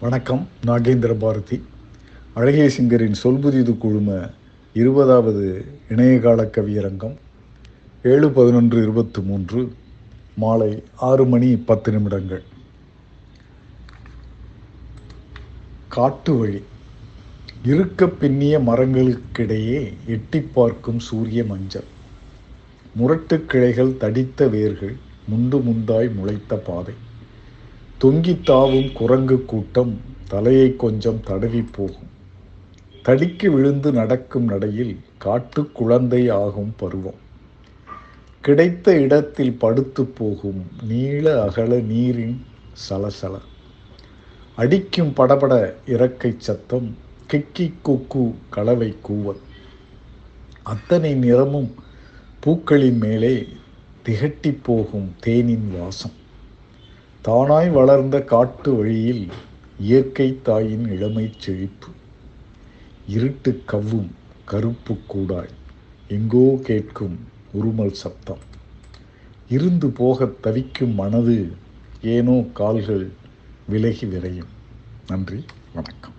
வணக்கம் நாகேந்திர பாரதி. அழகிய சிங்கரின் சொல்புதிது குழும இருபதாவது இணையகால கவியரங்கம் ஏழு பதினொன்று இருபத்தி மூன்று மாலை ஆறு மணி பத்து நிமிடங்கள். காட்டு வழி. இருக்க பின்னிய மரங்களுக்கிடையே எட்டி பார்க்கும் சூரிய மஞ்சள். முரட்டு கிளைகள் தடித்த வேர்கள் முண்டு முந்தாய் முளைத்த பாதை. தொங்கித் தாவும் குரங்கு கூட்டம் தலையை கொஞ்சம் தடவி போகும். தடிக்கு விழுந்து நடக்கும் நடையில் காட்டு குழந்தை ஆகும் பருவம். கிடைத்த இடத்தில் படுத்து போகும் நீள அகல நீரின் சலசல. அடிக்கும் படபட இறக்கை சத்தம் கிக்கி குக்கு கலவை கூவல். அத்தனை நிறமும் பூக்களின் மேலே திகட்டி போகும் தேனின் வாசம். தானாய் வளர்ந்த காட்டு வழியில் இயற்கை தாயின் இளமை செழிப்பு. இருட்டு கவ்வும் கருப்பு கூடாய். எங்கோ கேட்கும் உருமல் சப்தம். இருந்து போகத் தவிக்கும் மனது ஏனோ கால்கள் விலகி விரையும். நன்றி வணக்கம்.